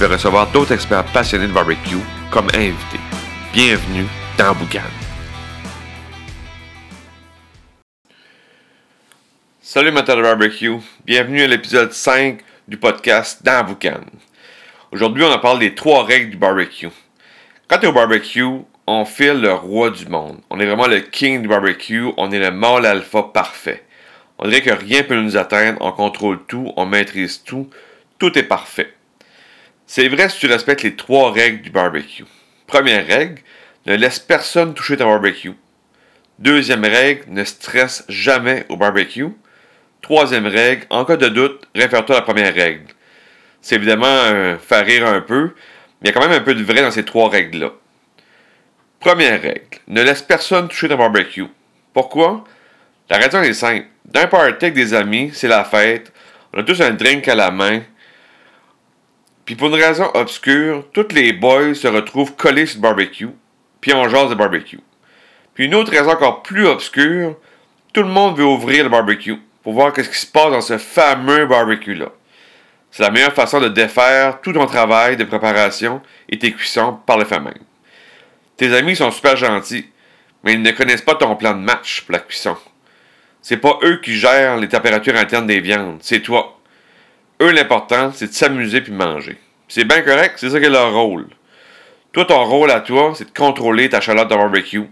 vais recevoir d'autres experts passionnés de barbecue comme invités. Bienvenue dans Boucan. Salut amateurs de barbecue, bienvenue à l'épisode 5 du podcast dans Boucan. Aujourd'hui, on en parle des trois règles du barbecue. Quand tu es au barbecue, on file le roi du monde. On est vraiment le king du barbecue, on est le mâle alpha parfait. On dirait que rien ne peut nous atteindre, on contrôle tout, on maîtrise tout, tout est parfait. C'est vrai si tu respectes les trois règles du barbecue. Première règle, ne laisse personne toucher ton barbecue. Deuxième règle, ne stresse jamais au barbecue. Troisième règle, en cas de doute, réfère-toi à la première règle. C'est évidemment euh, faire rire un peu, mais il y a quand même un peu de vrai dans ces trois règles-là. Première règle, ne laisse personne toucher ton barbecue. Pourquoi? La raison est simple. D'un party avec des amis, c'est la fête, on a tous un drink à la main, puis pour une raison obscure, tous les boys se retrouvent collés sur le barbecue, puis on jase de barbecue. Puis une autre raison encore plus obscure, tout le monde veut ouvrir le barbecue pour voir ce qui se passe dans ce fameux barbecue-là. C'est la meilleure façon de défaire tout ton travail de préparation et tes cuissons par le fait même. Tes amis sont super gentils, mais ils ne connaissent pas ton plan de match pour la cuisson. C'est pas eux qui gèrent les températures internes des viandes, c'est toi. Eux, l'important, c'est de s'amuser puis manger. C'est bien correct, c'est ça qui est leur rôle. Toi, ton rôle à toi, c'est de contrôler ta chaleur de barbecue,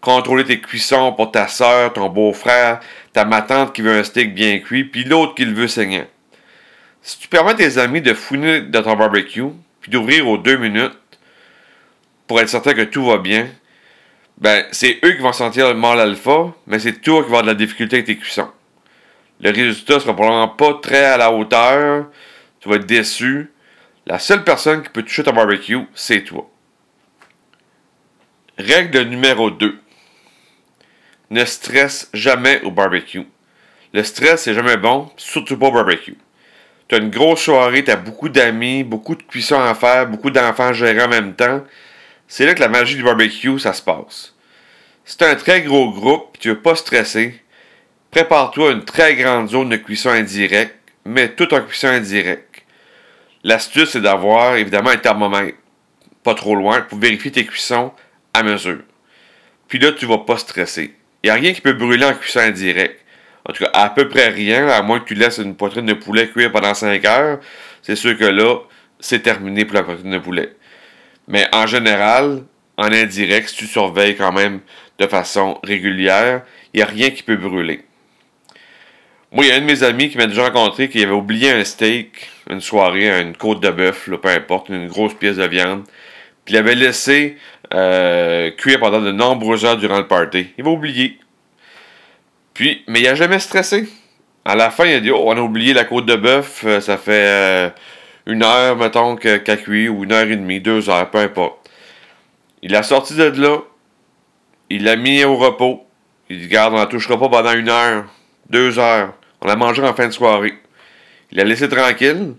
contrôler tes cuissons pour ta soeur, ton beau-frère, ta matante qui veut un steak bien cuit, puis l'autre qui le veut saignant. Si tu permets à tes amis de fouiner dans ton barbecue, puis d'ouvrir aux deux minutes, pour être certain que tout va bien, ben, c'est eux qui vont sentir le mal alpha, mais c'est toi qui vas avoir de la difficulté avec tes cuissons. Le résultat sera probablement pas très à la hauteur. Tu vas être déçu. La seule personne qui peut toucher ton barbecue, c'est toi. Règle numéro 2. Ne stresse jamais au barbecue. Le stress, c'est jamais bon, surtout pas au barbecue. Tu as une grosse soirée, tu as beaucoup d'amis, beaucoup de cuissons à faire, beaucoup d'enfants gérés en même temps. C'est là que la magie du barbecue, ça se passe. Si tu un très gros groupe et tu veux pas stresser, prépare-toi une très grande zone de cuisson indirecte, mais tout en cuisson indirecte. L'astuce, c'est d'avoir évidemment un thermomètre, pas trop loin, pour vérifier tes cuissons à mesure. Puis là, tu vas pas stresser. Il n'y a rien qui peut brûler en cuisson indirecte. En tout cas, à peu près rien, à moins que tu laisses une poitrine de poulet cuire pendant 5 heures. C'est sûr que là, c'est terminé pour la poitrine de poulet. Mais en général, en indirect, si tu surveilles quand même de façon régulière, il n'y a rien qui peut brûler. Moi, il y a un de mes amis qui m'a déjà rencontré qui avait oublié un steak, une soirée, une côte de bœuf, peu importe, une grosse pièce de viande. Puis il avait laissé euh, cuire pendant de nombreuses heures durant le party. Il va oublier. Puis, mais il n'a jamais stressé. À la fin, il a dit Oh, on a oublié la côte de bœuf, euh, ça fait euh, une heure, mettons, qu'elle cuit, ou une heure et demie, deux heures, peu importe. Il a sorti de là, il l'a mis au repos. Il dit Garde, on ne touchera pas pendant une heure, deux heures. On l'a mangé en fin de soirée. Il l'a laissé tranquille.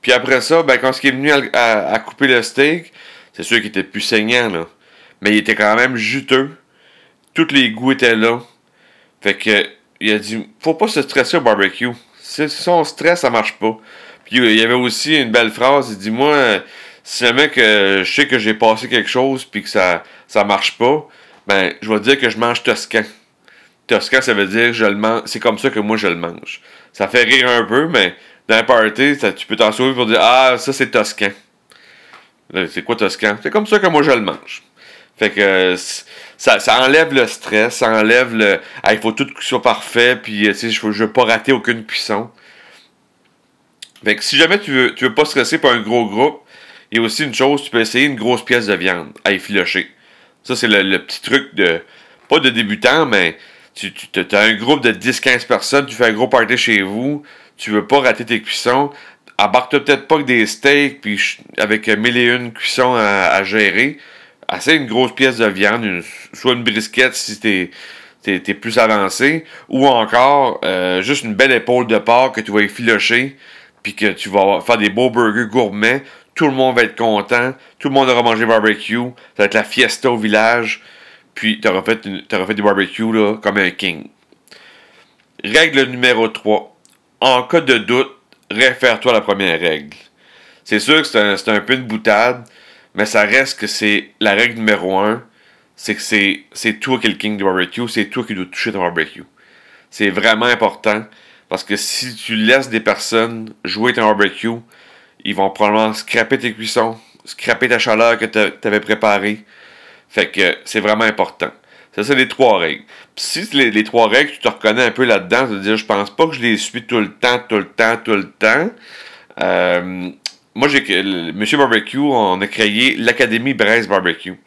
Puis après ça, ben, quand il est venu à, couper le steak, c'est sûr qu'il était plus saignant, là. Mais il était quand même juteux. Tous les goûts étaient là. Fait que, il a dit, faut pas se stresser au barbecue. Si, on stress, ça marche pas. Puis il y avait aussi une belle phrase, il dit, moi, si jamais que je sais que j'ai passé quelque chose puis que ça, ça marche pas, ben, je vais dire que je mange toscan. Toscan, ça veut dire je le mange. C'est comme ça que moi je le mange. Ça fait rire un peu, mais dans un party, tu peux t'en sauver pour dire Ah, ça c'est Toscan. C'est quoi Toscan? C'est comme ça que moi je le mange. Fait que ça, enlève le stress, ça enlève le. il faut tout soit parfait, puis je ne veux pas rater aucune cuisson. Fait que si jamais tu veux, tu veux pas stresser pour un gros groupe, il y a aussi une chose, tu peux essayer une grosse pièce de viande à effilocher. Ça, c'est le, petit truc de. Pas de débutant, mais tu, tu as un groupe de 10-15 personnes, tu fais un gros party chez vous, tu veux pas rater tes cuissons, embarque peut-être pas que des steaks, puis avec mille et une cuissons à, gérer. Assez une grosse pièce de viande, soit une brisquette si t'es es, plus avancé, ou encore euh, juste une belle épaule de porc que tu vas effilocher, puis que tu vas faire des beaux burgers gourmets. Tout le monde va être content, tout le monde aura mangé barbecue, ça va être la fiesta au village, puis tu auras fait, du barbecue comme un king. Règle numéro 3. En cas de doute, réfère-toi à la première règle. C'est sûr que c'est un, peu une boutade, mais ça reste que c'est la règle numéro 1. C'est que c'est toi qui es le king du barbecue, c'est toi qui dois toucher ton barbecue. C'est vraiment important parce que si tu laisses des personnes jouer ton barbecue, ils vont probablement scraper tes cuissons, scraper ta chaleur que tu avais préparée. Fait que c'est vraiment important. Ça, c'est les trois règles. Puis si les, trois règles, tu te reconnais un peu là-dedans, à dire, je pense pas que je les suis tout le temps, tout le temps, tout le temps. Euh, moi, j'ai, Monsieur Barbecue, on a créé l'Académie Braise Barbecue.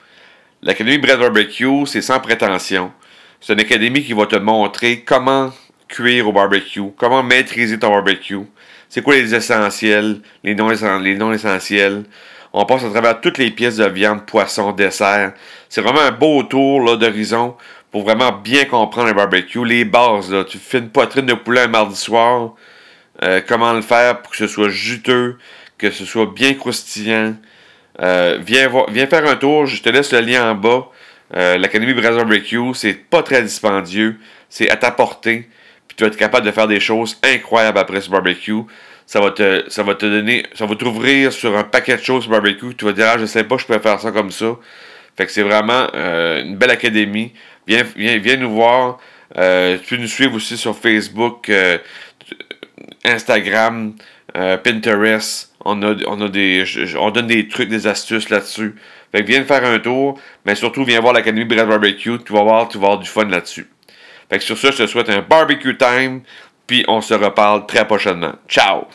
L'Académie Braise Barbecue, c'est sans prétention. C'est une académie qui va te montrer comment cuire au barbecue, comment maîtriser ton barbecue, c'est quoi les essentiels, les non, les non essentiels. On passe à travers toutes les pièces de viande, poisson, dessert. C'est vraiment un beau tour d'horizon pour vraiment bien comprendre le barbecue. Les bases, là, tu fais une poitrine de poulet un mardi soir. Euh, comment le faire pour que ce soit juteux, que ce soit bien croustillant. Euh, viens, viens faire un tour, je te laisse le lien en bas. Euh, L'Académie Brazil Barbecue, c'est pas très dispendieux, c'est à ta portée, puis tu vas être capable de faire des choses incroyables après ce barbecue ça va te, ça va te donner, ça va t'ouvrir sur un paquet de choses barbecue. Tu vas dire, ah, je sais pas, je peux faire ça comme ça. Fait que c'est vraiment euh, une belle académie. Viens, viens, viens nous voir. Euh, tu peux nous suivre aussi sur Facebook, euh, Instagram, Pinterest. On a, on a des, on donne des trucs, des astuces là-dessus. Fait que viens faire un tour, mais surtout viens voir l'Académie Brad Barbecue. Tu vas voir, tu vas avoir du fun là-dessus. Fait que sur ça, je te souhaite un barbecue time. Puis on se reparle très prochainement. Ciao!